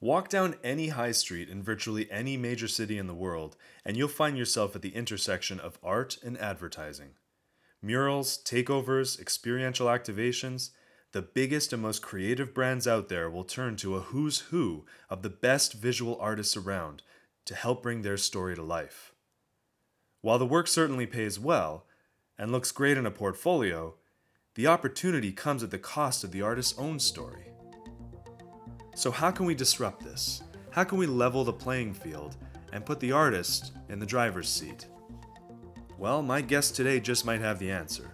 Walk down any high street in virtually any major city in the world, and you'll find yourself at the intersection of art and advertising. Murals, takeovers, experiential activations, the biggest and most creative brands out there will turn to a who's who of the best visual artists around to help bring their story to life. While the work certainly pays well and looks great in a portfolio, the opportunity comes at the cost of the artist's own story. So, how can we disrupt this? How can we level the playing field and put the artist in the driver's seat? Well, my guest today just might have the answer.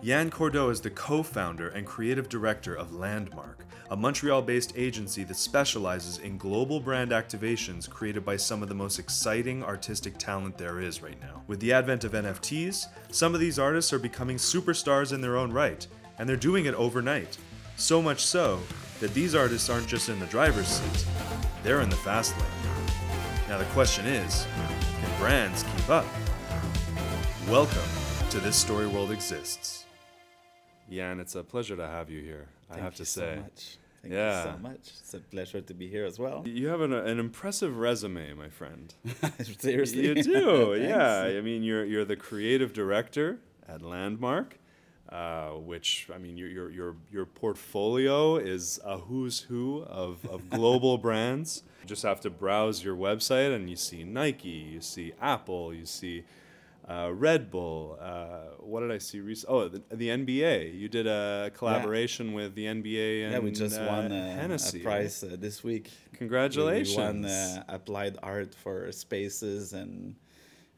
Yan Cordeau is the co founder and creative director of Landmark, a Montreal based agency that specializes in global brand activations created by some of the most exciting artistic talent there is right now. With the advent of NFTs, some of these artists are becoming superstars in their own right, and they're doing it overnight. So much so that these artists aren't just in the driver's seat, they're in the fast lane. Now, the question is can brands keep up? Welcome to This Story World Exists. Yan, it's a pleasure to have you here, I Thank have to say. So much. Thank Yeah. you so much. It's a pleasure to be here as well. You have an, an impressive resume, my friend. Seriously. You do, yeah. I mean, you're you're the creative director at Landmark, uh, which I mean, your your your your portfolio is a who's who of of global brands. You just have to browse your website, and you see Nike, you see Apple, you see. Uh, Red Bull. Uh, what did I see recently? Oh, the, the NBA. You did a collaboration with the NBA and Yeah, we just uh, won a, Hennessy. a prize uh, this week. We- Congratulations! We won uh, applied art for spaces and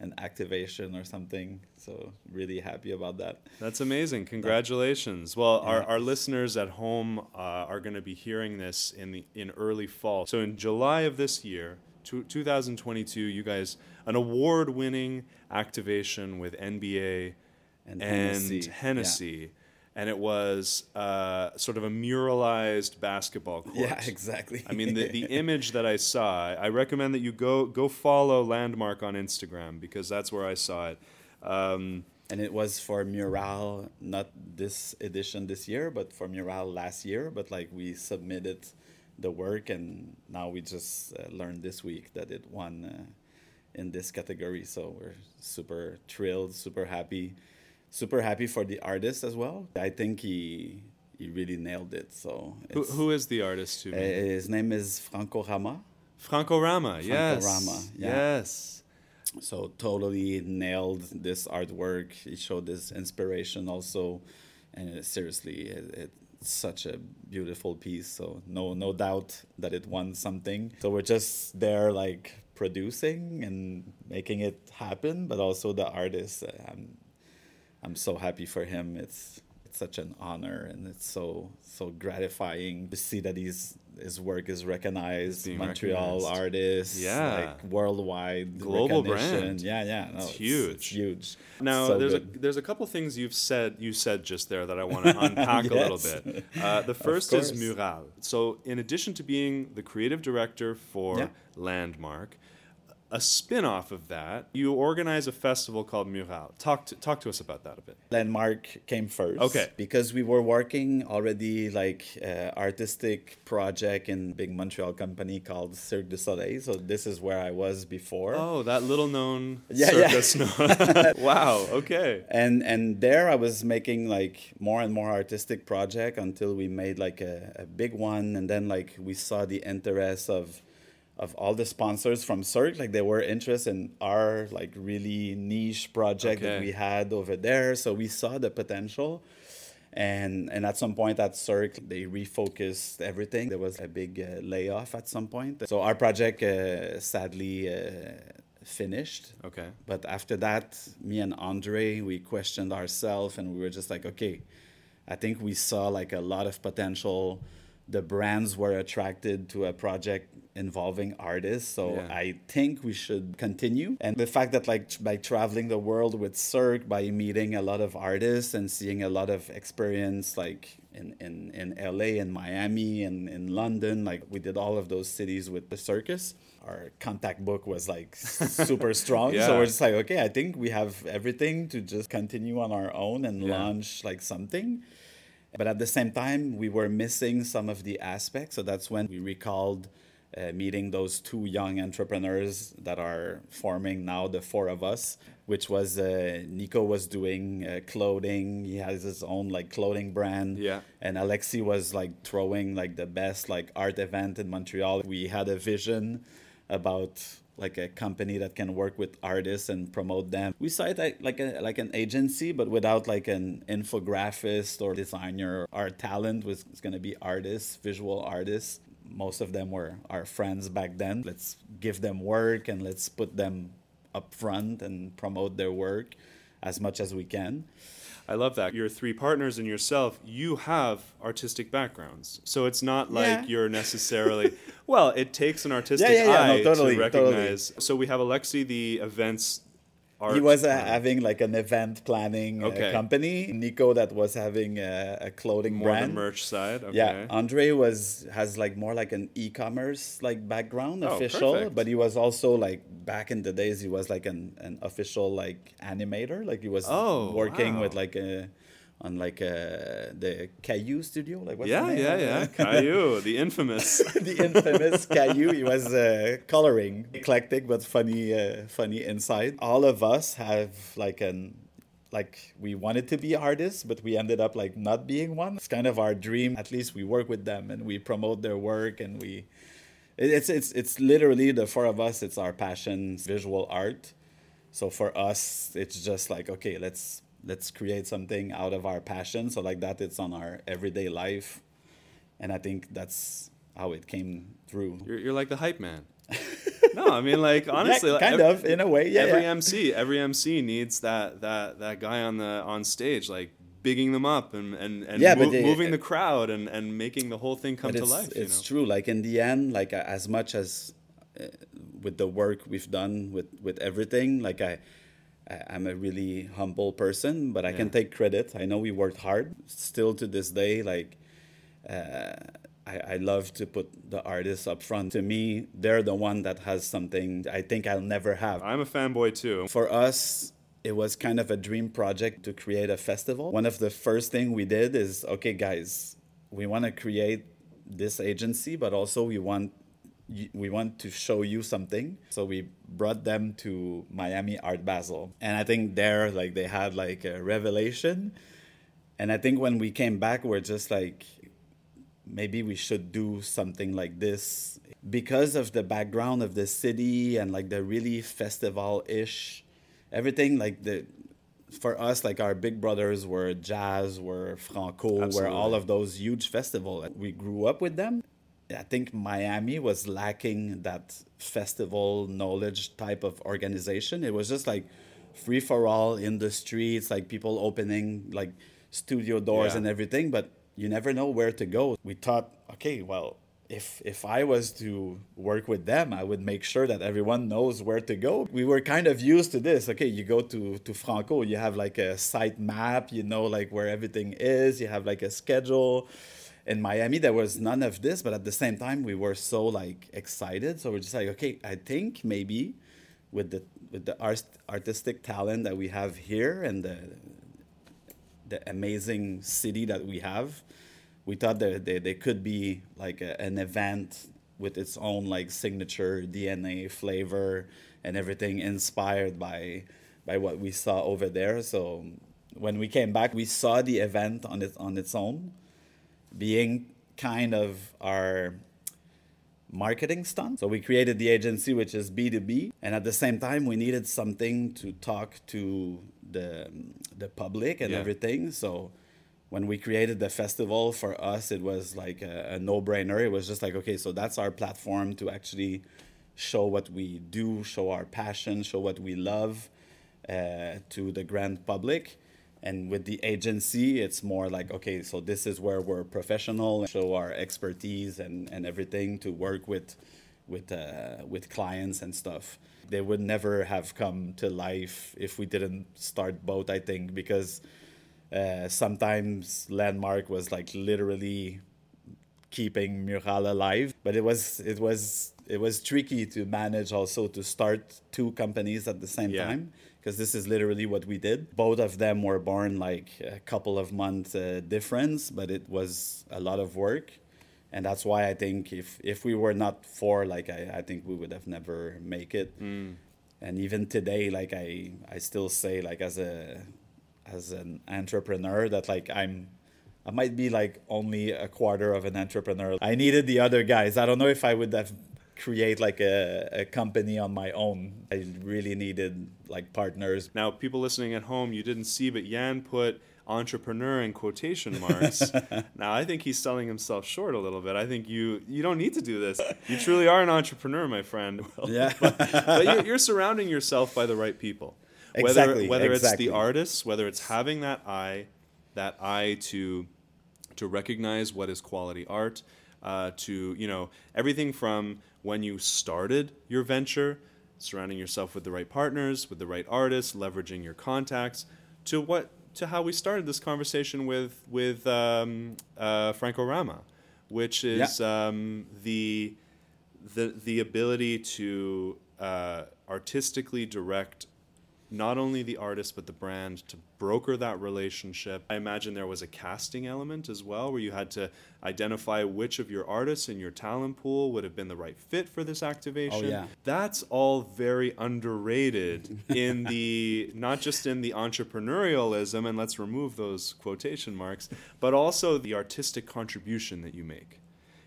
and activation or something. So really happy about that. That's amazing. Congratulations. Well, our, Yeah. our listeners at home uh, are going to be hearing this in the in early fall. So in July of this year, two, 2022, you guys an award-winning activation with NBA And, and Hennessy, Yeah. And it was uh, sort of a muralized basketball court. Yeah, exactly. I mean, the, the image that I saw, I recommend that you go go follow Landmark on Instagram because that's where I saw it. Um, and it was for Mural, not this edition this year, but for Mural last year. But like we submitted the work, and now we just uh, learned this week that it won uh, in this category. So we're super thrilled, super happy, super happy for the artist as well. I think he he really nailed it. So who, who is the artist to uh, me? his name is Franco Rama. Franco Rama, yes. Franco Rama, yeah. Yes. so totally nailed this artwork he showed this inspiration also and it, seriously it, it's such a beautiful piece so no no doubt that it won something so we're just there like producing and making it happen but also the artist i'm i'm so happy for him it's it's such an honor and it's so so gratifying to see that he's his work is recognized montreal recognized. artists Yeah. like worldwide Global brand. Yeah, yeah, no, It's it's, huge. It's huge. Now So there's good. a there's a couple things you've said you said just there that I want to unpack a little bit. Uh, the first is. Mural. So in addition to being the creative director for Yeah. Landmark, a spin-off of that, you organize a festival called Mural. Talk to talk to us about that a bit. Landmark came first. Okay. Because we were working already like uh, artistic project in big Montreal company called Cirque du Soleil. So this is where I was before. Oh, that little known Yeah, yeah. circus. wow. Okay. and and there I was making like more and more artistic project until we made like a, a big one and then like we saw the interest of of all the sponsors from Cirque like they were interested in our like really niche project that we had over there. So we saw the potential. And and at some point at Cirque they refocused everything. There was a big uh, layoff at some point. So our project uh, sadly uh, finished. Okay. but after that, me and Andre, we questioned ourselves and we were just like, okay, I think we saw like a lot of potential. The brands were attracted to a project involving artists. So Yeah. I think we should continue. And the fact that like by traveling the world with Cirque, by meeting a lot of artists and seeing a lot of experience like in, in, in LA and Miami and in London, like we did all of those cities with the circus. Our contact book was like super strong. Yeah. So we're just like, okay, I think we have everything to just continue on our own and Yeah. launch like something. But at the same time, we were missing some of the aspects. So that's when we recalled uh, meeting those two young entrepreneurs that are forming now the four of us which was uh, nico was doing uh, clothing. He has his own like clothing brand. Yeah. and alexi was like throwing like the best like art event in montreal. We had a vision about like a company that can work with artists and promote them. We saw it like, like a like an agency but without like an infographist or designer. Our talent was going to be artists visual artists most of them were our friends back then. Let's give them work and let's put them up front and promote their work as much as we can. I love that. Your three partners and yourself, you have artistic backgrounds. So it's not like Yeah. you're necessarily, well, it takes an artistic yeah, yeah, no, eye totally, to totally. recognize. So we have Alexi, the events art. He was uh, uh, having like an event planning uh, Okay. company. Nico that was having a, a clothing more brand. the merch side. Okay. Yeah, Andre was has like more like an e-commerce like background, Oh, official, perfect. but he was also like back in the days he was like an, an official like animator, like he was Oh, working wow. with like a on like uh the Caillou studio, like what's the yeah, name yeah, yeah. Caillou, the infamous. the infamous Caillou. He was uh, coloring, eclectic but funny, uh, funny inside. All of us have like an like we wanted to be artists, but we ended up like not being one. It's kind of our dream. At least we work with them and we promote their work and we. It's it's it's literally the four of us. It's our passion, visual art. So for us, it's just like okay, let's let's create something out of our passion. So like that, it's on our everyday life, and I think that's how it came through. You're, you're like the hype man. no, I mean like honestly, yeah, like, kind ev- of in a way. Yeah, every yeah. MC, every MC needs that that that guy on the on stage, like bigging them up and and, and Yeah, mo- they- moving the crowd and and making the whole thing come to life. it's you know? true. Like in the end, like as much as uh, with the work we've done with with everything, like I. I- I'm a really humble person, but I can take credit. I know we worked hard. Still to this day, like uh, I, I love to put the artists up front. To me, they're the one that has something I think I'll never have. I'm a fanboy too. For us, it was kind of a dream project to create a festival. One of the first thing we did is okay, guys, we want to create this agency, but also we want we want to show you something. So we brought them to Miami Art Basel, and I think there, like, they had like a revelation. And I think when we came back, we're just like, maybe we should do something like this. Because of the background of the city and like the really festival-ish everything like the for us like our big brothers were jazz were franco were all of those huge festivals. We grew up with them i think miami was lacking that festival knowledge type of organization it was just like free for all in the streets like people opening like studio doors Yeah. and everything but you never know where to go we thought okay well if if I was to work with them, I would make sure that everyone knows where to go. We were kind of used to this. Okay, you go to to Franco, you have like a site map, you know like where everything is, you have like a schedule. In Miami, there was none of this, but at the same time, we were so like excited. So we're just like, okay, I think maybe with the with the art, artistic talent that we have here and the the amazing city that we have, we thought that they, there could be like a, an event with its own like signature DNA flavor and everything inspired by by what we saw over there. So when we came back, we saw the event on its on its own, being kind of our marketing stunt. So we created the agency, which is B2B. And at the same time, we needed something to talk to the, the public and Yeah. everything. So when we created the festival, for us, it was like a, a no brainer. It was just like, okay, so that's our platform to actually show what we do, show our passion, show what we love uh, to the grand public. And with the agency, it's more like, okay, so this is where we're professional, show our expertise and, and everything to work with, with, uh, with clients and stuff. They would never have come to life if we didn't start both, I think, because uh, sometimes Landmark was like literally keeping Mural alive. But it was it was it was tricky to manage also to start two companies at the same Yeah. time because this is literally what we did. Both of them were born like a couple of months uh, difference, but it was a lot of work. And that's why I think if, if we were not four, like I, I think we would have never make it. Mm. And even today, like I, I still say like as a as an entrepreneur that like I'm I might be like only a quarter of an entrepreneur. I needed the other guys. I don't know if I would have create like a, a company on my own. I really needed like partners. Now, people listening at home, you didn't see, but Yan put entrepreneur in quotation marks. now, I think he's selling himself short a little bit. I think you you don't need to do this. You truly are an entrepreneur, my friend. yeah. but, but you're, you're, surrounding yourself by the right people. Whether, exactly. Whether exactly. it's the artists, whether it's having that eye, that eye to to recognize what is quality art, uh, to you know everything from when you started your venture, surrounding yourself with the right partners, with the right artists, leveraging your contacts, to what to how we started this conversation with with um, uh, Frankorama, which is yeah. um, the the the ability to uh, artistically direct not only the artist but the brand to broker that relationship. I imagine there was a casting element as well where you had to identify which of your artists in your talent pool would have been the right fit for this activation. Oh, yeah. That's all very underrated in the not just in the entrepreneurialism and let's remove those quotation marks, but also the artistic contribution that you make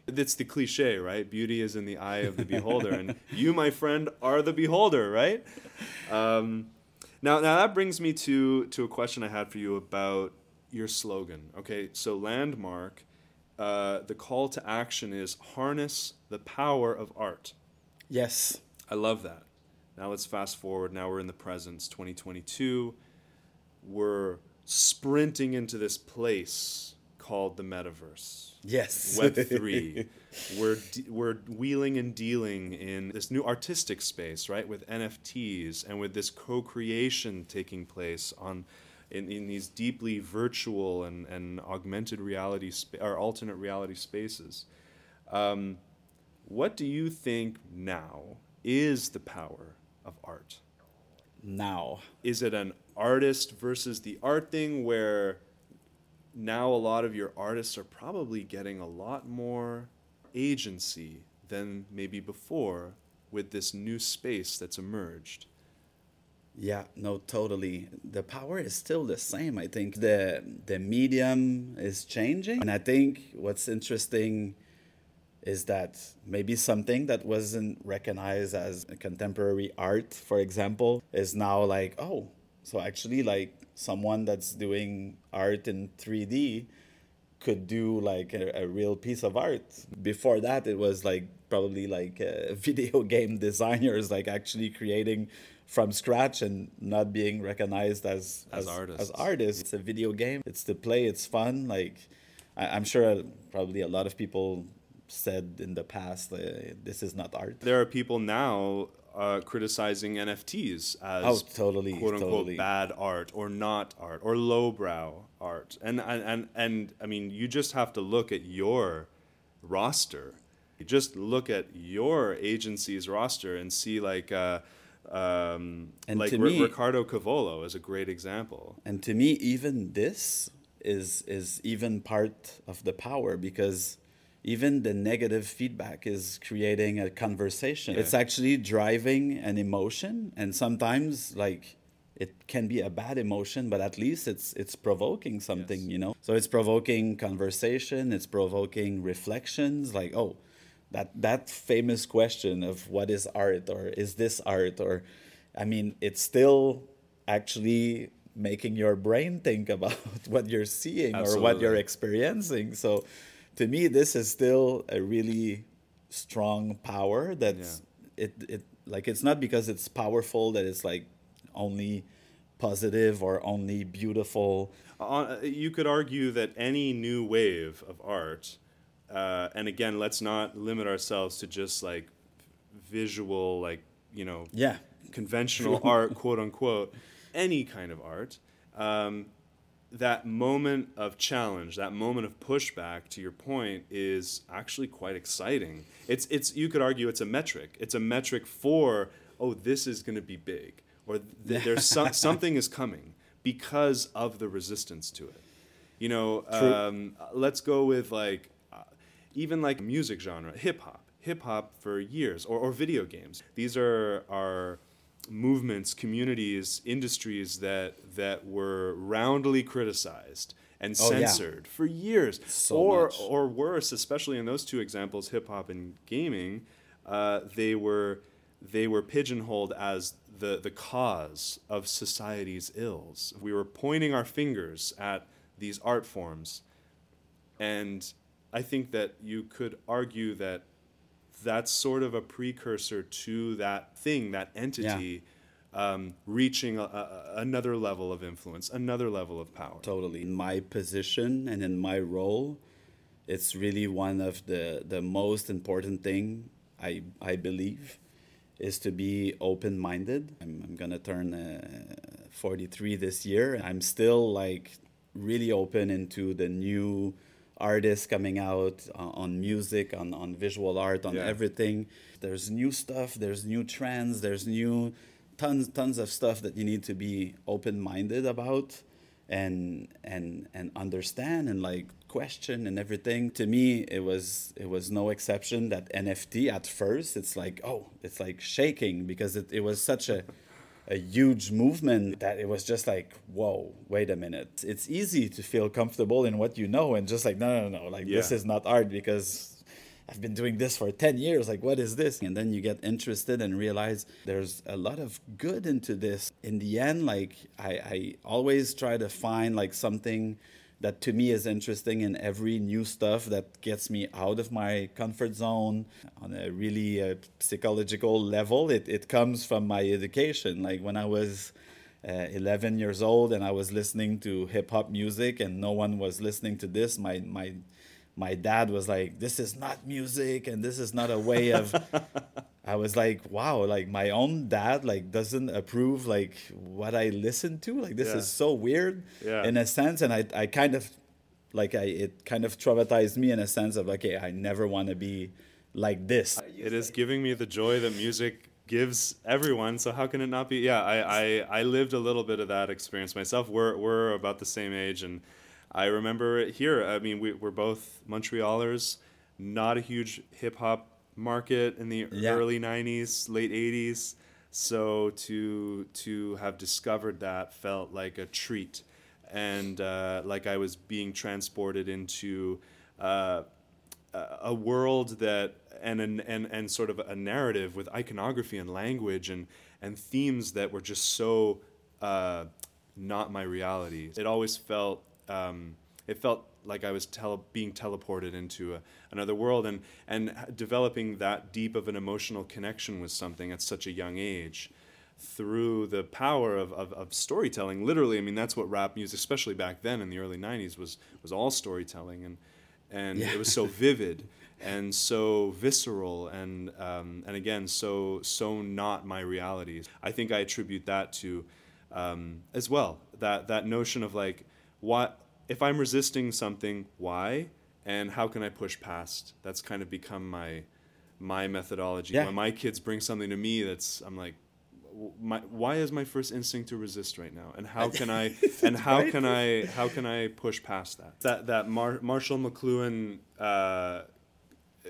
it's the cliche, right? Beauty is in the eye of the beholder, and you, my friend, are the beholder, right? Um, now, now that brings me to to a question I had for you about your slogan. Okay, so landmark, uh, the call to action is harness the power of art. Yes, I love that. Now let's fast forward. Now we're in the present, 2022. We're sprinting into this place called the metaverse. Yes. Web three. we're we're wheeling and dealing in this new artistic space, right? With NFTs and with this co-creation taking place on in, in these deeply virtual and, and augmented reality spa- or alternate reality spaces. Um, what do you think now is the power of art? Now. Is it an artist versus the art thing where now a lot of your artists are probably getting a lot more agency than maybe before with this new space that's emerged. Yeah, no, totally. The power is still the same. I think the the medium is changing, and I think what's interesting is that maybe something that wasn't recognized as contemporary art, for example, is now like, oh, so actually, like someone that's doing art in 3D could do like a, a, real piece of art. Before that, it was like probably like uh, video game designers like actually creating from scratch and not being recognized as as, as artists. As artists, it's a video game. It's to play. It's fun. Like I, am sure probably a lot of people said in the past uh, this is not art. There are people now uh, criticizing NFTs as oh, totally, quote unquote totally. bad art or not art or lowbrow art. And, and and and I mean, you just have to look at your roster. You just look at your agency's roster and see like. Uh, um, and like to me, Ricardo Cavolo is a great example. And to me, even this is is even part of the power because even the negative feedback is creating a conversation. Yeah. It's actually driving an emotion, and sometimes like it can be a bad emotion, but at least it's it's provoking something, yes. you know. So it's provoking conversation, it's provoking reflections, like oh, that that famous question of what is art or is this art or, I mean, it's still actually making your brain think about what you're seeing Absolutely. or what you're experiencing. So to me, this is still a really strong power. That's yeah. it. It like it's not because it's powerful that it's like only positive or only beautiful. Uh, you could argue that any new wave of art, uh, and again, let's not limit ourselves to just like visual, like you know, yeah, conventional art, quote unquote. Any kind of art. Um, that moment of challenge, that moment of pushback, to your point, is actually quite exciting. It's it's you could argue it's a metric. It's a metric for oh this is going to be big. or th- there's some, something is coming because of the resistance to it. You know, um, let's go with like uh, even like music genre, hip hop, hip hop for years, or, or video games. These are are movements, communities, industries that that were roundly criticized and Oh, yeah. censored for years, So or much. or worse, especially in those two examples, hip hop and gaming, uh, they were they were pigeonholed as the the cause of society's ills. We were pointing our fingers at these art forms, and I think that you could argue that that's sort of a precursor to that thing, that entity. Um, reaching a, a, another level of influence, another level of power. Totally. In my position and in my role, it's really one of the, the most important thing I, I believe is to be open minded. I'm, I'm gonna turn uh, 43 this year. I'm still like really open into the new artists coming out on, on music, on, on visual art, on Yeah. everything. There's new stuff, there's new trends, there's new tons tons of stuff that you need to be open minded about and and and understand and like question and everything to me it was it was no exception that nft at first it's like oh it's like shaking because it, it was such a a huge movement that it was just like whoa wait a minute it's easy to feel comfortable in what you know and just like no no no like this is not art because I've been doing this for 10 years. Like, what is this? And then you get interested and realize there's a lot of good into this. In the end, like, I, I always try to find like something that to me is interesting in every new stuff that gets me out of my comfort zone on a really uh, psychological level. It, it comes from my education. Like, when I was uh, 11 years old and I was listening to hip hop music and no one was listening to this, my, my, my dad was like, "This is not music, and this is not a way of." I was like, "Wow!" Like my own dad like doesn't approve like what I listen to. Like this Yeah. is so weird Yeah. in a sense, and I I kind of like I it kind of traumatized me in a sense of okay, I never want to be like this. It is giving me the joy that music gives everyone. So how can it not be? Yeah, I, I, I lived a little bit of that experience myself. We're, we're about the same age, and I remember it here. I mean, we, we're both Montrealers. Not a huge hip hop market in the Yeah. early '90s, late '80s. So to to have discovered that felt like a treat, and uh, like I was being transported into. Uh, a a world that and an, and and sort of a narrative with iconography and language and and themes that were just so uh, not my reality. It always felt um, it felt like I was tele- being teleported into a, another world and and developing that deep of an emotional connection with something at such a young age through the power of, of, of storytelling literally i mean that's what rap music especially back then in the early 90s was was all storytelling and and Yeah. it was so vivid and so visceral and um, and again so so not my reality. I think I attribute that to um, as well that that notion of like what if I'm resisting something why and how can I push past? That's kind of become my my methodology. Yeah. when my kids bring something to me that's I'm like my, why is my first instinct to resist right now? And how can I and how Right? can I how can I push past that? That that Mar- Marshall McLuhan uh,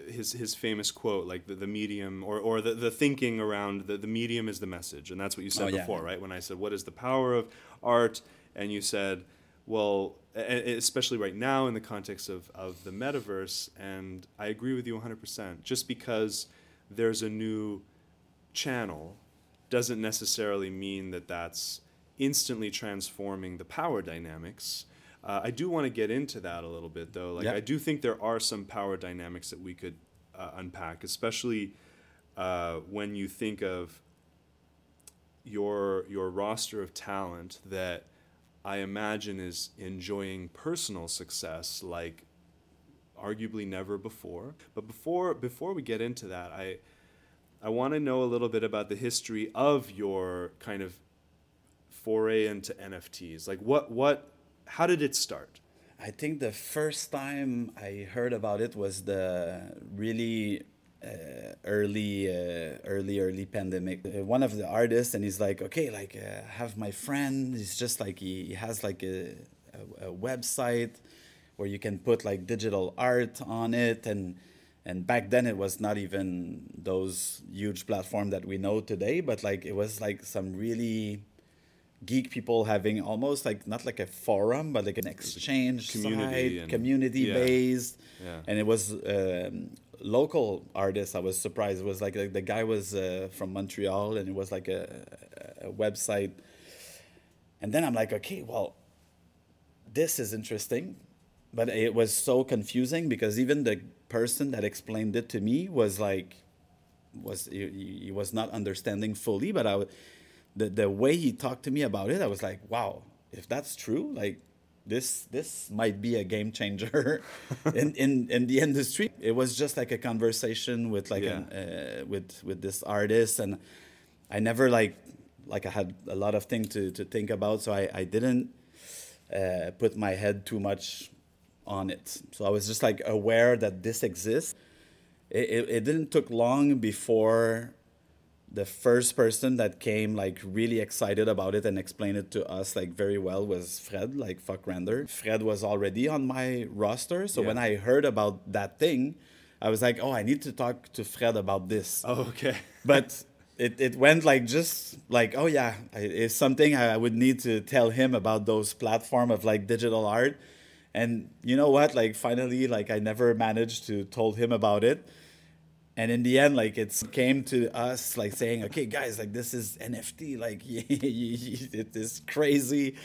his his famous quote like the, the medium or, or the, the thinking around the, the medium is the message. And that's what you said Oh, yeah. before right? When I said what is the power of art? And you said well especially right now in the context of, of the metaverse and I agree with you 100% just because there's a new channel doesn't necessarily mean that that's instantly transforming the power dynamics. Uh, I do want to get into that a little bit, though. Like, Yeah. I do think there are some power dynamics that we could uh, unpack, especially uh, when you think of your your roster of talent that I imagine is enjoying personal success like arguably never before. But before before we get into that, I I want to know a little bit about the history of your kind of foray into NFTs. Like what what how did it start? I think the first time I heard about it was the really uh, early uh, early early pandemic uh, one of the artists and he's like okay like uh, have my friend he's just like he, he has like a, a, a, website where you can put like digital art on it and and back then it was not even those huge platform that we know today but like it was like some really geek people having almost like not like a forum but like an exchange community site, community yeah. based yeah. and it was um, local artist i was surprised it was like the, the guy was uh, from montreal and it was like a, a, website. And then i'm like okay well this is interesting. But it was so confusing because even the person that explained it to me was like was he, he was not understanding fully. But i the, the way he talked to me about it i was like wow if that's true like this this might be a game changer in, in in the industry. It was just like a conversation with like yeah. an, uh, with with this artist, and I never like like I had a lot of things to to think about, so I I didn't uh, put my head too much on it. So I was just like aware that this exists. It, it, it didn't took long before the first person that came like really excited about it and explained it to us like very well was Fred, like FVCKRENDER. Fred was already on my roster, so yeah. when I heard about that thing, I was like, oh, I need to talk to Fred about this. Oh, okay. but it, it went like just like oh yeah, it's something I would need to tell him about those platform of like digital art, and you know what? Like finally, like I never managed to told him about it and in the end like it's came to us like saying okay guys like this is nft like it is crazy.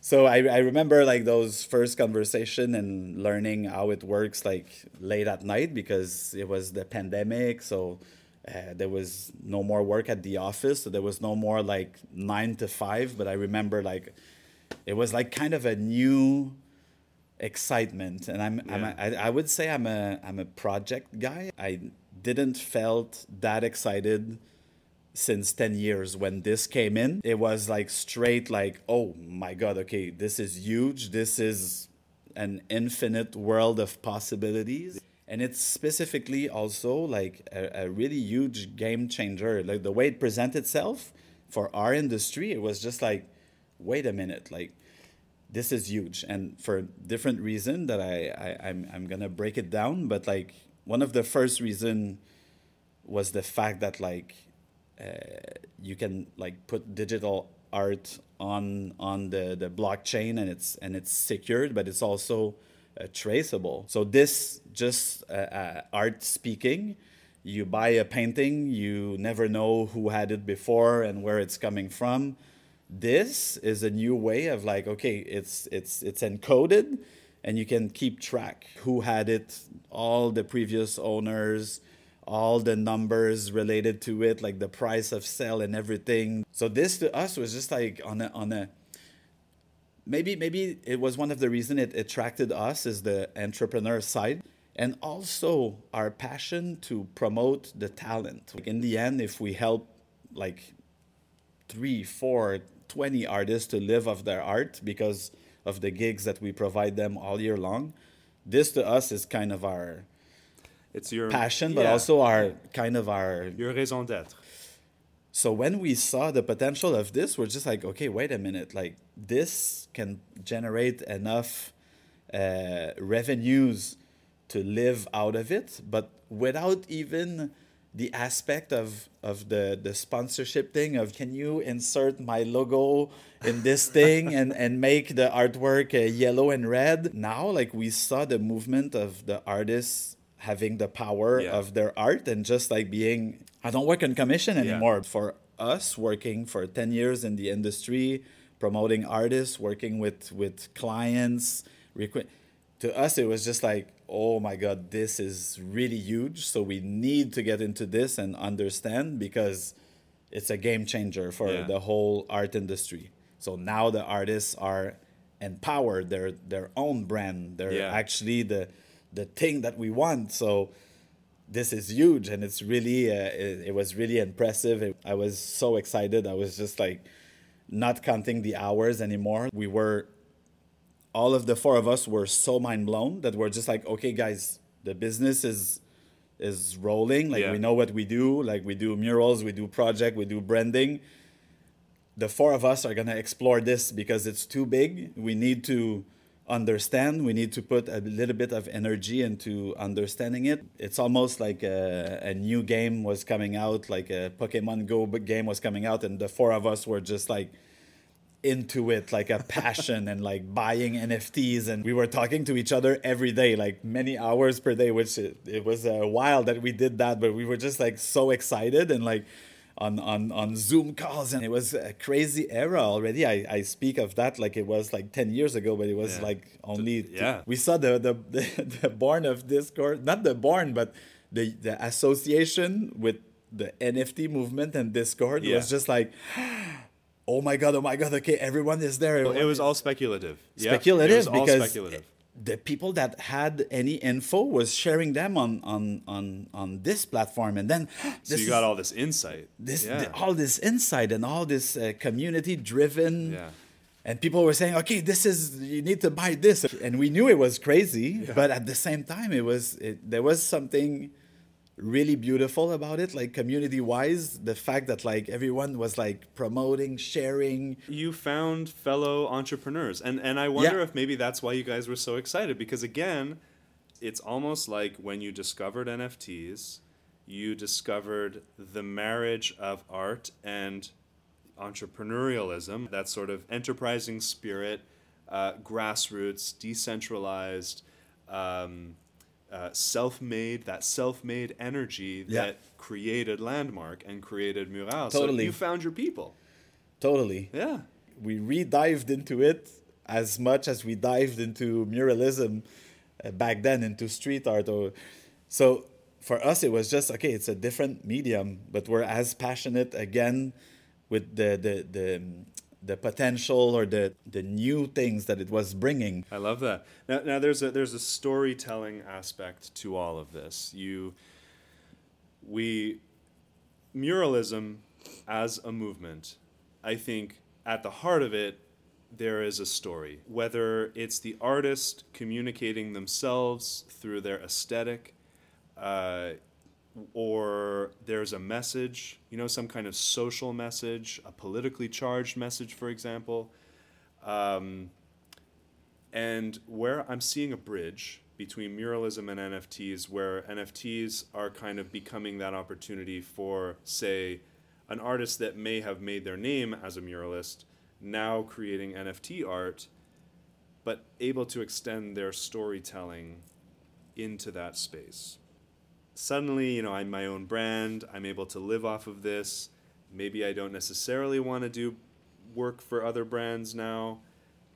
So I, I remember like those first conversation and learning how it works like late at night because it was the pandemic. So uh, there was no more work at the office. So there was no more like nine to five. But i remember like it was like kind of a new excitement. And i'm, yeah. I'm a, I, I would say i'm a i'm a project guy. I didn't felt that excited since 10 years when this came in. It was like straight like oh my god okay this is huge. This is an infinite world of possibilities. And it's specifically also like a, a really huge game changer. Like the way it presents itself for our industry it was just like wait a minute like this is huge. And for different reason that I, I I'm, I'm gonna break it down but like one of the first reason was the fact that like uh, you can like put digital art on on the the blockchain and it's and it's secured but it's also uh, traceable. So this just uh, uh art speaking you buy a painting you never know who had it before and where it's coming from. This is a new way of like okay it's it's it's encoded and you can keep track who had it, all the previous owners, all the numbers related to it, like the price of sale and everything. So this to us was just like on a on a maybe maybe it was one of the reason it attracted us is the entrepreneur side and also our passion to promote the talent. Like in the end, if we help like three, four, 20 artists to live off their art because of the gigs that we provide them all year long. This to us is kind of our it's your passion, but yeah. also our kind of our your raison d'être. So when we saw the potential of this, we're just like, okay, wait a minute, like this can generate enough uh, revenues to live out of it, but without even the aspect of of the the sponsorship thing of can you insert my logo in this thing and and make the artwork uh, yellow and red now like we saw the movement of the artists having the power yeah. of their art and just like being i don't work on commission anymore yeah. for us working for 10 years in the industry promoting artists working with with clients requ- to us it was just like oh my god this is really huge. So we need to get into this and understand because it's a game changer for yeah. the whole art industry. So now the artists are empowered. They're their own brand. They're yeah. actually the the thing that we want. So this is huge and it's really uh, it, it, was really impressive. It, i was so excited. I was just like not counting the hours anymore. We were all of the four of us were so mind blown that we're just like, okay, guys, the business is is rolling. Like Yeah. we know what we do. Like we do murals, we do project, we do branding. The four of us are gonna explore this because it's too big. We need to understand. We need to put a little bit of energy into understanding it. It's almost like a, a new game was coming out, like a Pokemon Go game was coming out, and the four of us were just like into it like a passion and like buying NFTs and we were talking to each other every day like many hours per day which it, it was uh, a while that we did that but we were just like so excited and like on on on Zoom calls and it was a crazy era already I I speak of that like it was like 10 years ago but it was Yeah. like only yeah. we saw the the, the the born of Discord not the born but the the association with the NFT movement and Discord Yeah. was just like oh my god, oh my god, okay, everyone is there. It was all speculative. Yeah, speculative It was all because speculative. the people that had any info was sharing them on on on on this platform, and then So this you is- got all this insight. this yeah. th- all this insight and all this uh, community driven. Yeah. And people were saying, "Okay, this is you need to buy this," and we knew it was crazy, but at the same time, it was it, there was something really beautiful about it like community wise the fact that like everyone was like promoting sharing you found fellow entrepreneurs and and i wonder Yeah. if maybe that's why you guys were so excited because again it's almost like when you discovered nfts you discovered the marriage of art and entrepreneurialism that sort of enterprising spirit uh, grassroots decentralized um, uh, self-made that self-made energy Yeah. that created landmark and created mural Totally. so you found your people totally yeah we re-dived into it as much as we dived into muralism uh, back then into street art or so for us it was just okay it's a different medium but we're as passionate again with the the the, the potential or the the new things that it was bringing I love that. Now, now there's a there's a storytelling aspect to all of this. You, we, muralism as a movement, I think at the heart of it, there is a story. Whether it's the artist communicating themselves through their aesthetic, uh, or there's a message, you know, some kind of social message, a politically charged message, for example. Um, and where I'm seeing a bridge between muralism and NFTs, where NFTs are kind of becoming that opportunity for, say, an artist that may have made their name as a muralist, now creating NFT art, but able to extend their storytelling into that space. Suddenly, you know, I'm my own brand, I'm able to live off of this. Maybe I don't necessarily want to do work for other brands now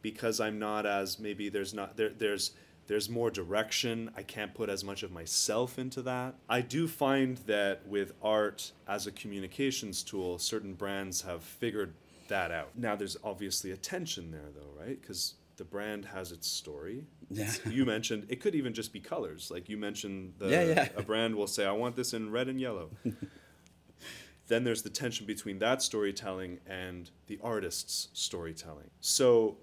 because I'm not as maybe there's not there there's there's more direction. I can't put as much of myself into that. I do find that with art as a communications tool, certain brands have figured that out. Now there's obviously a tension there though, right? Cuz the brand has its story. Yeah. You mentioned it could even just be colors. Like you mentioned the Yeah, yeah. a brand will say I want this in red and yellow. then there's the tension between that storytelling and the artist's storytelling. So,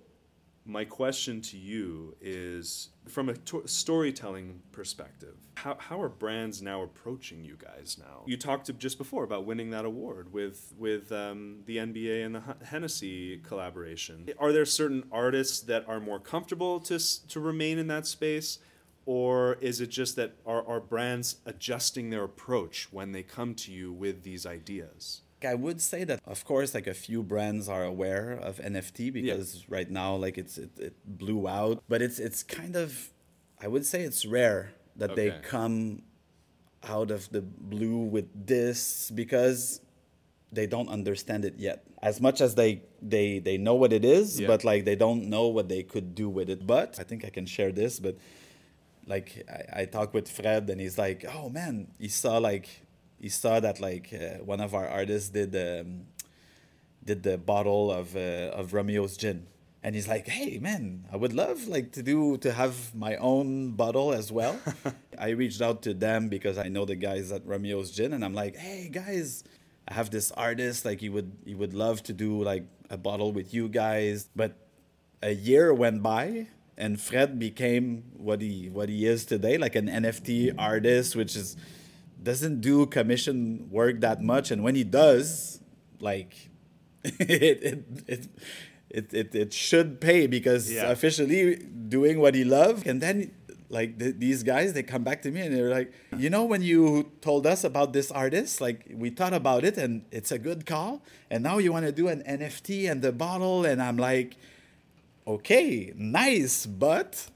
my question to you is from a to- storytelling perspective, how, how are brands now approaching you guys now? You talked just before about winning that award with, with um, the NBA and the Hennessy collaboration. Are there certain artists that are more comfortable to, to remain in that space? Or is it just that are, are brands adjusting their approach when they come to you with these ideas? I would say that of course like a few brands are aware of NFT because right now like it's it, it blew out. But it's it's kind of I would say it's rare that they come out of the blue with this because they don't understand it yet. As much as they they they know what it is Yeah. but like they don't know what they could do with it. But I think I can share this but like I, I talked with Fred and he's like, oh man, he saw like he saw that like uh, one of our artists did um, did the bottle of uh, of Romeo's gin, and he's like, hey man, I would love like to do to have my own bottle as well. I reached out to them because I know the guys at Romeo's gin, and I'm like, hey guys. I have this artist like he would he would love to do like a bottle with you guys, but a year went by and Fred became what he what he is today, like an NFT artist, which is doesn't do commission work that much, and when he does, like it, it, it it, it, it should pay because Yeah. officially doing what he loves and then like th- these guys they come back to me and they're like you know when you told us about this artist like we thought about it and it's a good call and now you want to do an nft and the bottle and i'm like okay nice but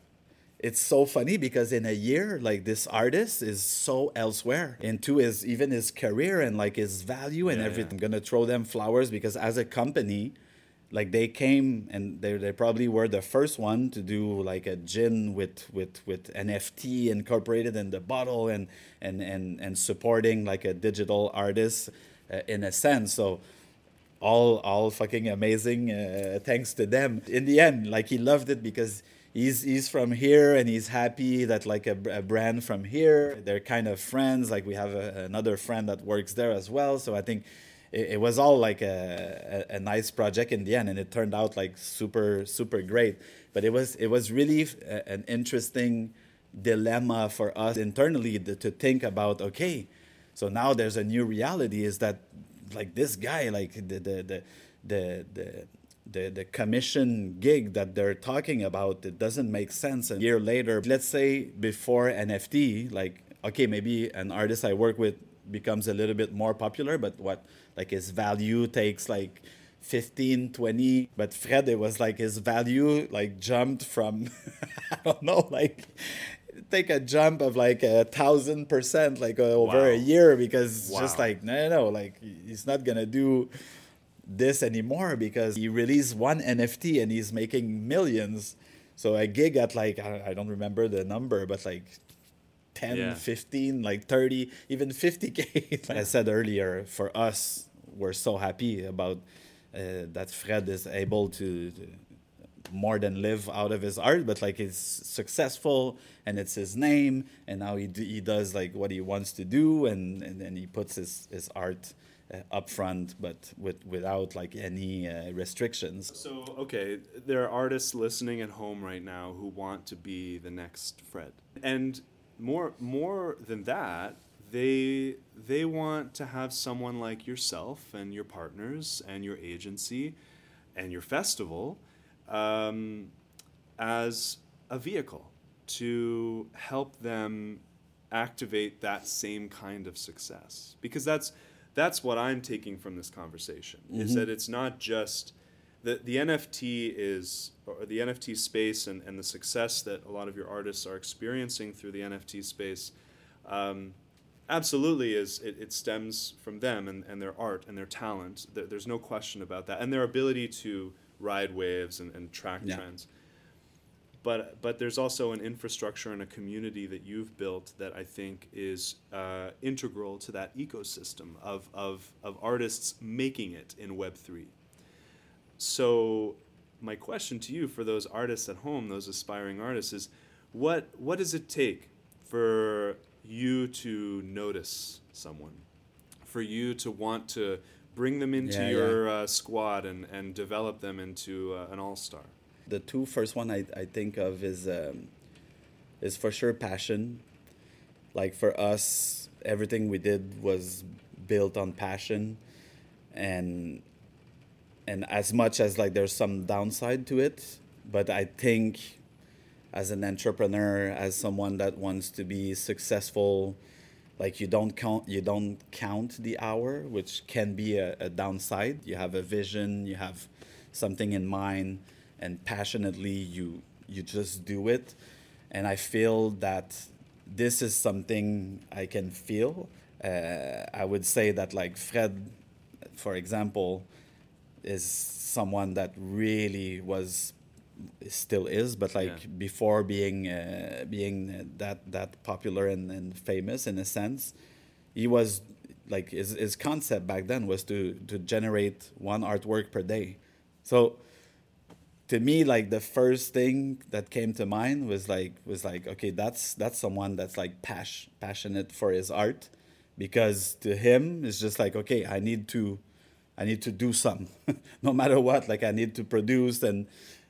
it's so funny because in a year like this artist is so elsewhere into his even his career and like his value and Yeah, everything. yeah. i'm gonna throw them flowers because as a company like they came and they, they probably were the first one to do like a gin with with with nft incorporated in the bottle and and and, and supporting like a digital artist uh, in a sense. So all all fucking amazing uh, thanks to them. In the end like he loved it because he's he's from here and he's happy that like a, a brand from here. They're kind of friends like we have a, another friend that works there as well. So i think it, it was all like a, a, a nice project in the end and it turned out like super super great. But it was it was really an interesting dilemma for us internally to, to think about okay so now there's a new reality is that like this guy like the the the the, the the, the commission gig that they're talking about it doesn't make sense. A year later let's say before nft like okay maybe an artist i work with becomes a little bit more popular but what like his value takes like 15 20 but fred it was like his value like jumped from i don't know like take a jump of like a thousand percent like uh, over Wow. a year because it's just like no no no like he's not gonna do this anymore because he released one nft and he's making millions so a gig at like i, don't remember the number but like 10 Yeah. 15 like 30 even 50k like i said earlier for us we're so happy about uh, that fred is able to, to more than live out of his art but like he's successful and it's his name and now he, d- he does like what he wants to do and and then he puts his, his art uh, up front but with without like any uh, restrictions So, okay, there are artists listening at home right now who want to be the next Fred. And more more than that, they they want to have someone like yourself and your partners and your agency and your festival um, as a vehicle to help them activate that same kind of success because that's that's what I'm taking from this conversation is that it's not just the the NFT is or the NFT space and, and the success that a lot of your artists are experiencing through the NFT space um, absolutely is it, it stems from them and, and their art and their talent. There- there's no question about that. And their ability to ride waves and, and track Yeah. trends but but there's also an infrastructure and a community that you've built that I think is uh, integral to that ecosystem of, of of artists making it in Web three. So my question to you for those artists at home, those aspiring artists, is what what does it take for you to notice someone, for you to want to bring them into Yeah, yeah. your Uh, squad and, and develop them into uh, an all star? The two first one I, I think of is um, is for sure passion. Like for us, everything we did was built on passion, and and as much as like there's some downside to it, but I think as an entrepreneur, as someone that wants to be successful, like you don't count you don't count the hour, which can be a, a downside. You have a vision, you have something in mind, and passionately you you just do it. And I feel that this is something I can feel. Uh, I would say that like Fred, for example, is someone that really was still is but like Yeah. before being uh, being that that popular and, and famous in a sense he was like his, his concept back then was to to generate one artwork per day so to me like the first thing that came to mind was like was like okay that's that's someone that's like pas- passionate for his art because to him it's just like okay i need to i need to do some no matter what like i need to produce and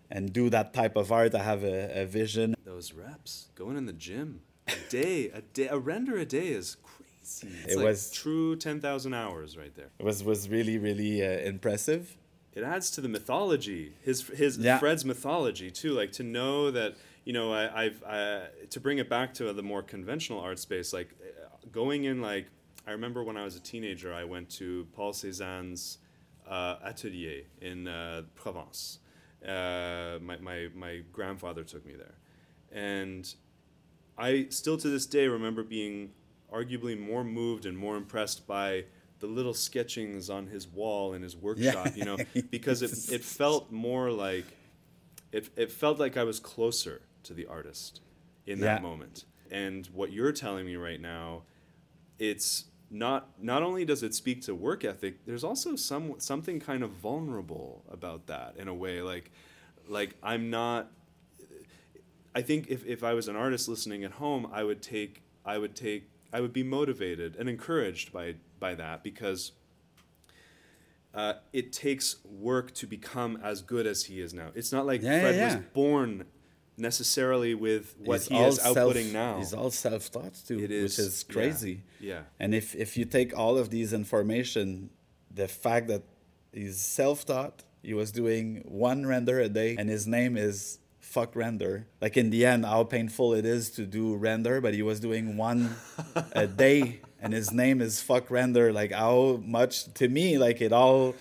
and do that type of art i have a, a vision Those reps, going in the gym, a day, a day, a render a day is crazy. It's it like was true 10,000 hours right there. it was was really really uh, impressive. It adds to the mythology, his his Yeah. Fred's mythology too. Like to know that you know I, I've I, to bring it back to the more conventional art space. Like going in like I remember when I was a teenager, I went to Paul Cézanne's uh, atelier in uh, Provence. Uh, my, my my grandfather took me there, and I still to this day remember being arguably more moved and more impressed by the little sketchings on his wall in his workshop, you know, because it, it felt more like it, it felt like I was closer to the artist in that Yeah. moment. And what you're telling me right now, it's not not only does it speak to work ethic, there's also some something kind of vulnerable about that in a way. Like like I'm not I think if, if I was an artist listening at home, I would take I would take I would be motivated and encouraged by by that because uh, it takes work to become as good as he is now. It's not like Yeah, Fred yeah. was born necessarily with what He's he is outputting self- now. He's all self-taught too, It which is, is yeah, crazy. yeah. And if if you take all of these information, the fact that he's self-taught, he was doing one render a day, and his name is FVCKRENDER. Like in the end, how painful it is to do render, but he was doing one a day, and his name is FVCKRENDER. Like how much to me, like it all.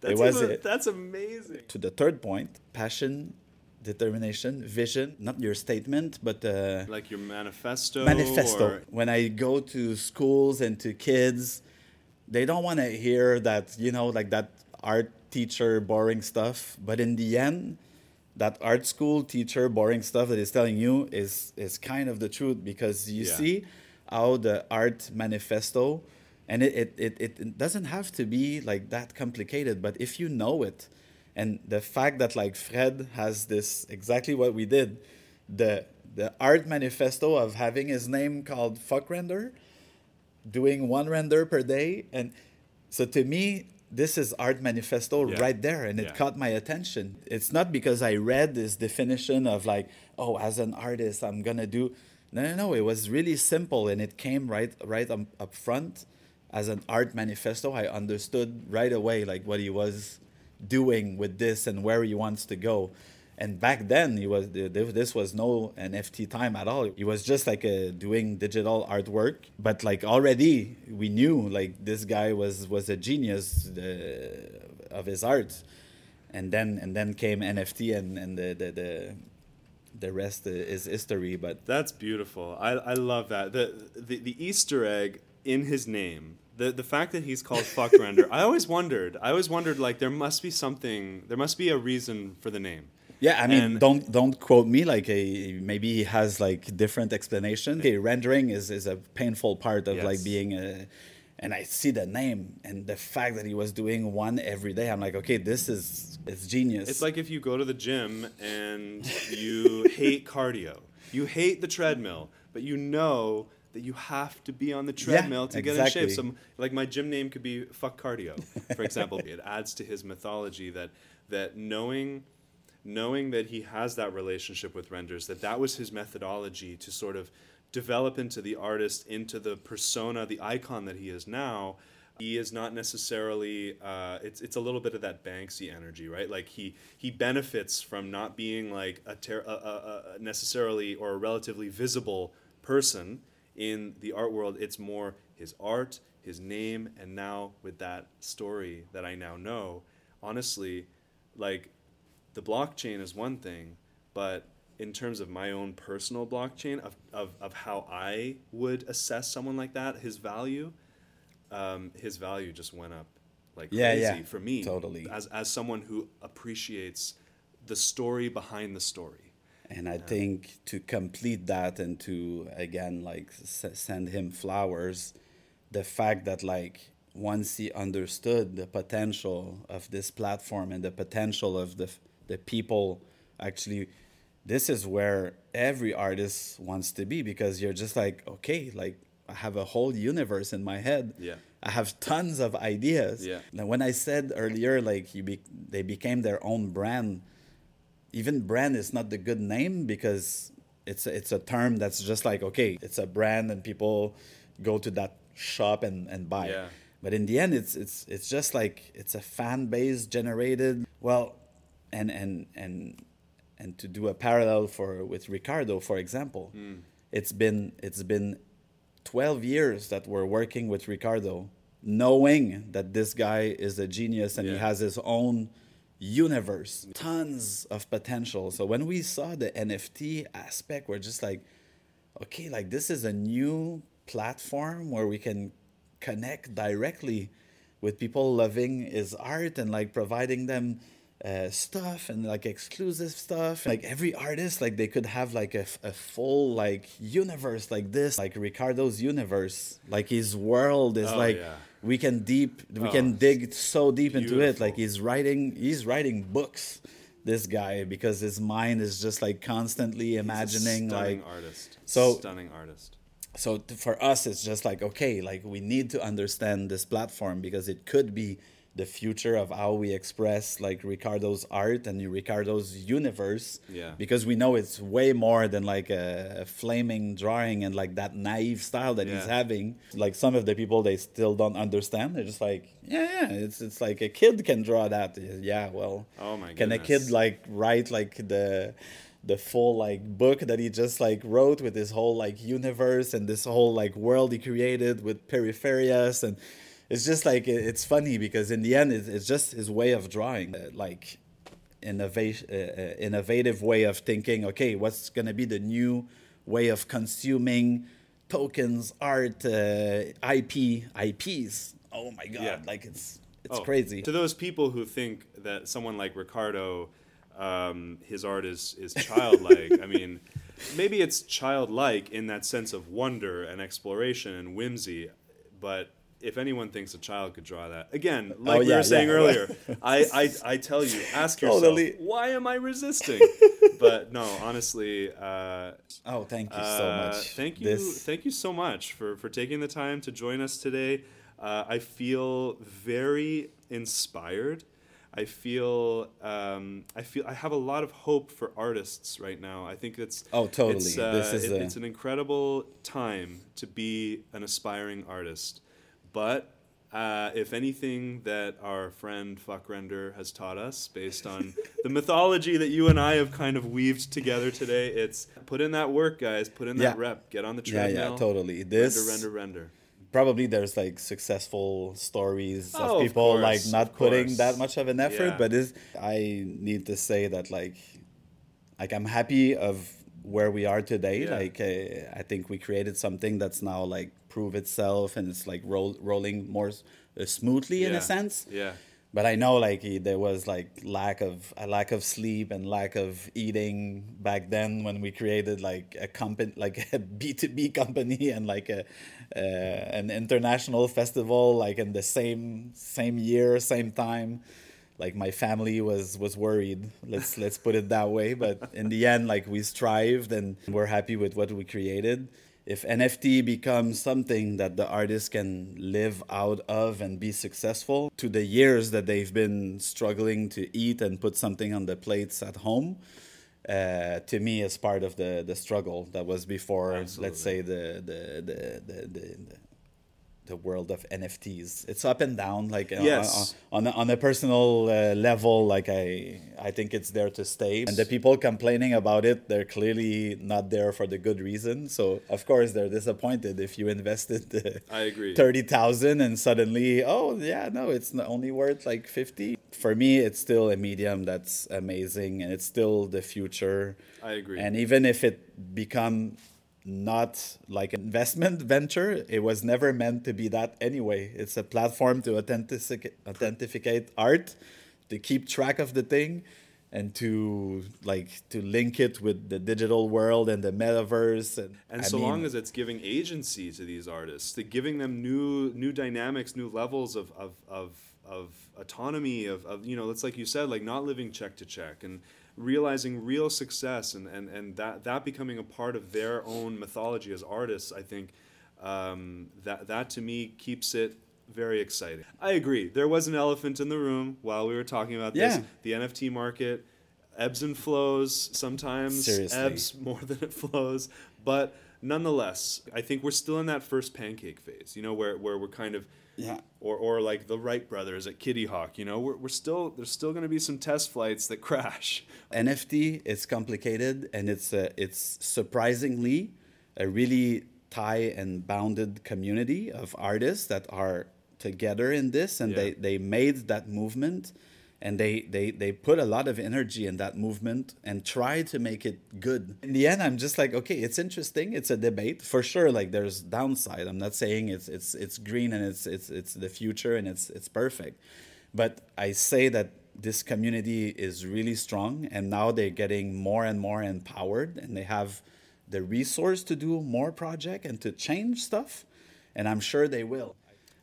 That's, it was even- it. that's amazing. To the third point, passion, determination, vision. Not your statement, but. Uh, Like your manifesto. manifesto. or- When I go to schools and to kids, they don't want to hear that, you know, like that art teacher boring stuff. But in the end, that art school teacher boring stuff that is telling you is is kind of the truth because you Yeah. see how the art manifesto and it, it, it, it doesn't have to be like that complicated but if you know it and the fact that like fred has this exactly what we did the the art manifesto of having his name called FVCKRENDER doing one render per day and so to me this is art manifesto Yeah. right there and it Yeah. caught my attention it's not because i read this definition of like oh as an artist i'm gonna do no no no it was really simple and it came right right um, up front. As an art manifesto i understood right away like what he was doing with this and where he wants to go. And back then he was th- th- this was no nft time at all. He was just like uh, doing digital artwork. But like already we knew like this guy was was a genius uh, of his art. And then and then came nft and and the the, the the rest is history but That's beautiful. I, I love that. The, the the Easter egg in his name. The the fact that he's called FVCKRENDER. I always wondered. I always wondered like there must be something there must be a reason for the name. Yeah, I mean, And- don't don't quote me. Like, a, maybe he has like different explanation. Okay, rendering is is a painful part of Yes. like being a. And I see the name and the fact that he was doing one every day. I'm like, okay, this is it's genius. It's like if you go to the gym and you hate cardio. You hate the treadmill, but you know that you have to be on the treadmill to get in shape. exactly. So like my gym name could be fuck cardio, for example. it adds to his mythology that that knowing knowing that he has that relationship with renders, that that was his methodology to sort of develop into the artist, into the persona, the icon that he is now. He is not necessarily. Uh, it's it's a little bit of that Banksy energy, right? Like he he benefits from not being like a, ter- a, a, a necessarily or a relatively visible person in the art world. It's more his art, his name, and now with that story that I now know, honestly, like the blockchain is one thing, but in terms of my own personal blockchain of, of, of how I would assess someone like that, his value, um, his value just went up like Yeah, crazy yeah, for me. totally. As, as someone who appreciates the story behind the story. And I think to complete that and to again like s- send him flowers, the fact that like once he understood the potential of this platform and the potential of the f- the people, actually, this is where every artist wants to be because you're just like okay, like I have a whole universe in my head. Yeah. I have tons of ideas. Yeah. Now, when I said earlier, like you be, they became their own brand even brand is not the good name because it's a, it's a term that's just like okay it's a brand and people go to that shop and, and buy. Yeah. But in the end, it's it's it's just like it's a fan base generated. Well, and and and and to do a parallel for with Ricardo, for example, hmm. it's been it's been twelve years that we're working with Ricardo, knowing that this guy is a genius and he has his own universe, tons of potential. So when we saw the NFT aspect, we're just like, okay, like this is a new platform where we can connect directly with people loving his art and like providing them uh, stuff and like exclusive stuff. Like every artist, like they could have like a, a full like universe like this, like Ricardo's universe, like his world is Oh, like yeah. we can deep, we Oh, can dig so deep into it. Like he's writing, he's writing books. This guy because his mind is just like constantly imagining stunning like artist. so- stunning artist. so for us it's just like okay like we need to understand this platform because it could be the future of how we express like ricardo's art and ricardo's universe. Yeah. because we know it's way more than like a, a flaming drawing and like that naive style that he's having. Like some of the people they still don't understand. They're just like yeah yeah it's it's like a kid can draw that. Yeah well Oh my can a kid like write like the the full like book that he just like wrote with this whole like universe and this whole like world he created with periferias and it's just like it- it's funny because in the end it's, it's just his way of drawing uh, like innovation uh, uh, innovative way of thinking okay what's going to be the new way of consuming tokens art uh, ip ips oh my god Yeah. like it's it's Oh, crazy To those people who think that someone like Ricardo, um, his art is, is childlike, I mean, maybe it's childlike in that sense of wonder and exploration and whimsy, but if anyone thinks a child could draw that, again, like we Oh, yeah, were saying yeah. earlier, I, I, I tell you, ask yourself, Totally. why am I resisting? but no, honestly, uh, oh thank you so uh, much Thank you, This- thank you so much for for taking the time to join us today. Uh, I feel very inspired. I feel um, I feel I have a lot of hope for artists right now. I think it's Oh, totally. It's, uh, This is it- a- it's an incredible time to be an aspiring artist. But uh, if anything that our friend FVCKRENDER has taught us, based on the mythology that you and I have kind of weaved together today, it's put in that work, guys. Put in that Yeah. rep. Get on the treadmill. yeah yeah, totally this Render, render, render. probably there's like successful stories Oh, of of people course, like not putting that much of an effort Yeah. but this i need to say that like like i'm happy of where we are today like uh, i think we created something that's now like prove itself and it's like roll, rolling more uh, smoothly in a sense Yeah. but I know like he- there was like lack of a lack of sleep and lack of eating back then when we created like a company like a B two B company and like a uh, an international festival like in the same same year same time. Like my family was was worried. Let's let's put it that way. But in the end, like we strived and we're happy with what we created if NFT becomes something that the artist can live out of and be successful to the years that they've been struggling to eat and put something on the plates at home, uh, to me is part of the, the struggle that was before, Absolutely. let's say, the, the, the, the, the, the world of NFTs. It's up and down. Like uh, Yes. on, on, on a personal uh, level, like I I think it's there to stay. And the people complaining about it, they're clearly not there for the good reason. So of course they're disappointed if you invested uh, I agree. thirty thousand and suddenly oh yeah no it's not only worth like fifty. For me, it's still a medium that's amazing and it's still the future. I agree. And even if it become not like an investment venture, it was never meant to be that anyway. It's a platform to authentic- authenticate art, to keep track of the thing, and to like to link it with the digital world and the metaverse. And, And so mean, long as it's giving agency to these artists, to giving them new new dynamics, new levels of of of, of autonomy, of, of you know, it's like you said, like not living check to check and realizing real success and, and, and that that becoming a part of their own mythology as artists, I think um, that that to me keeps it very exciting. I agree. There was an elephant in the room while we were talking about this. The NFT market ebbs and flows. Sometimes Seriously. ebbs more than it flows. But nonetheless, I think we're still in that first pancake phase. You know, where where we're kind of Yeah. or or like the Wright brothers at Kitty Hawk. You know, we're we're still there's still going to be some test flights that crash. NFT is complicated and it's a, it's surprisingly a really tie and bounded community of artists that are together in this and Yeah. they, they made that movement and they, they they put a lot of energy in that movement and try to make it good. In the end I'm just like okay it's interesting. It's a debate. For sure like there's downside. I'm not saying it's it's it's green and it's it's it's the future and it's it's perfect. But I say that this community is really strong and now they're getting more and more empowered and they have the resource to do more project and to change stuff. And i'm sure they will.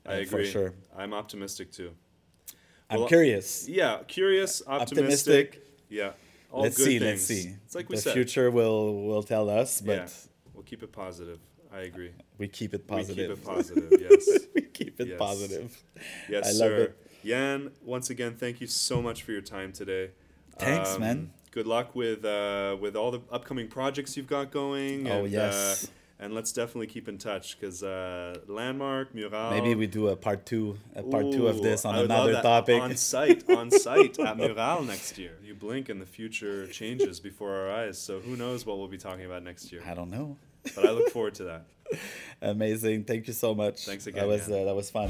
I Uh, agree. for sure. I'm optimistic too. I'm Well, curious Yeah, curious, optimistic. Optimistic. Yeah, all let's good see things. let's see It's like we the said. future will will tell us but yeah, we'll keep it positive. I agree. we keep it positive. We keep it positive. Yes. we keep it Yes. positive Yes, I love sir. it. Yan, once again, thank you so much for your time today. Thanks, Um, man. Good luck with uh, with all the upcoming projects you've got going. Oh, and, yes. Uh, and let's definitely keep in touch because uh, LNDMRK, Mural. maybe we do a part two a part two of this on another topic On site, on site at Mural next year. You blink and the future changes before our eyes. So who knows what we'll be talking about next year. i don't know But I look forward to that. amazing thank you so much Thanks again. that was uh, that was fun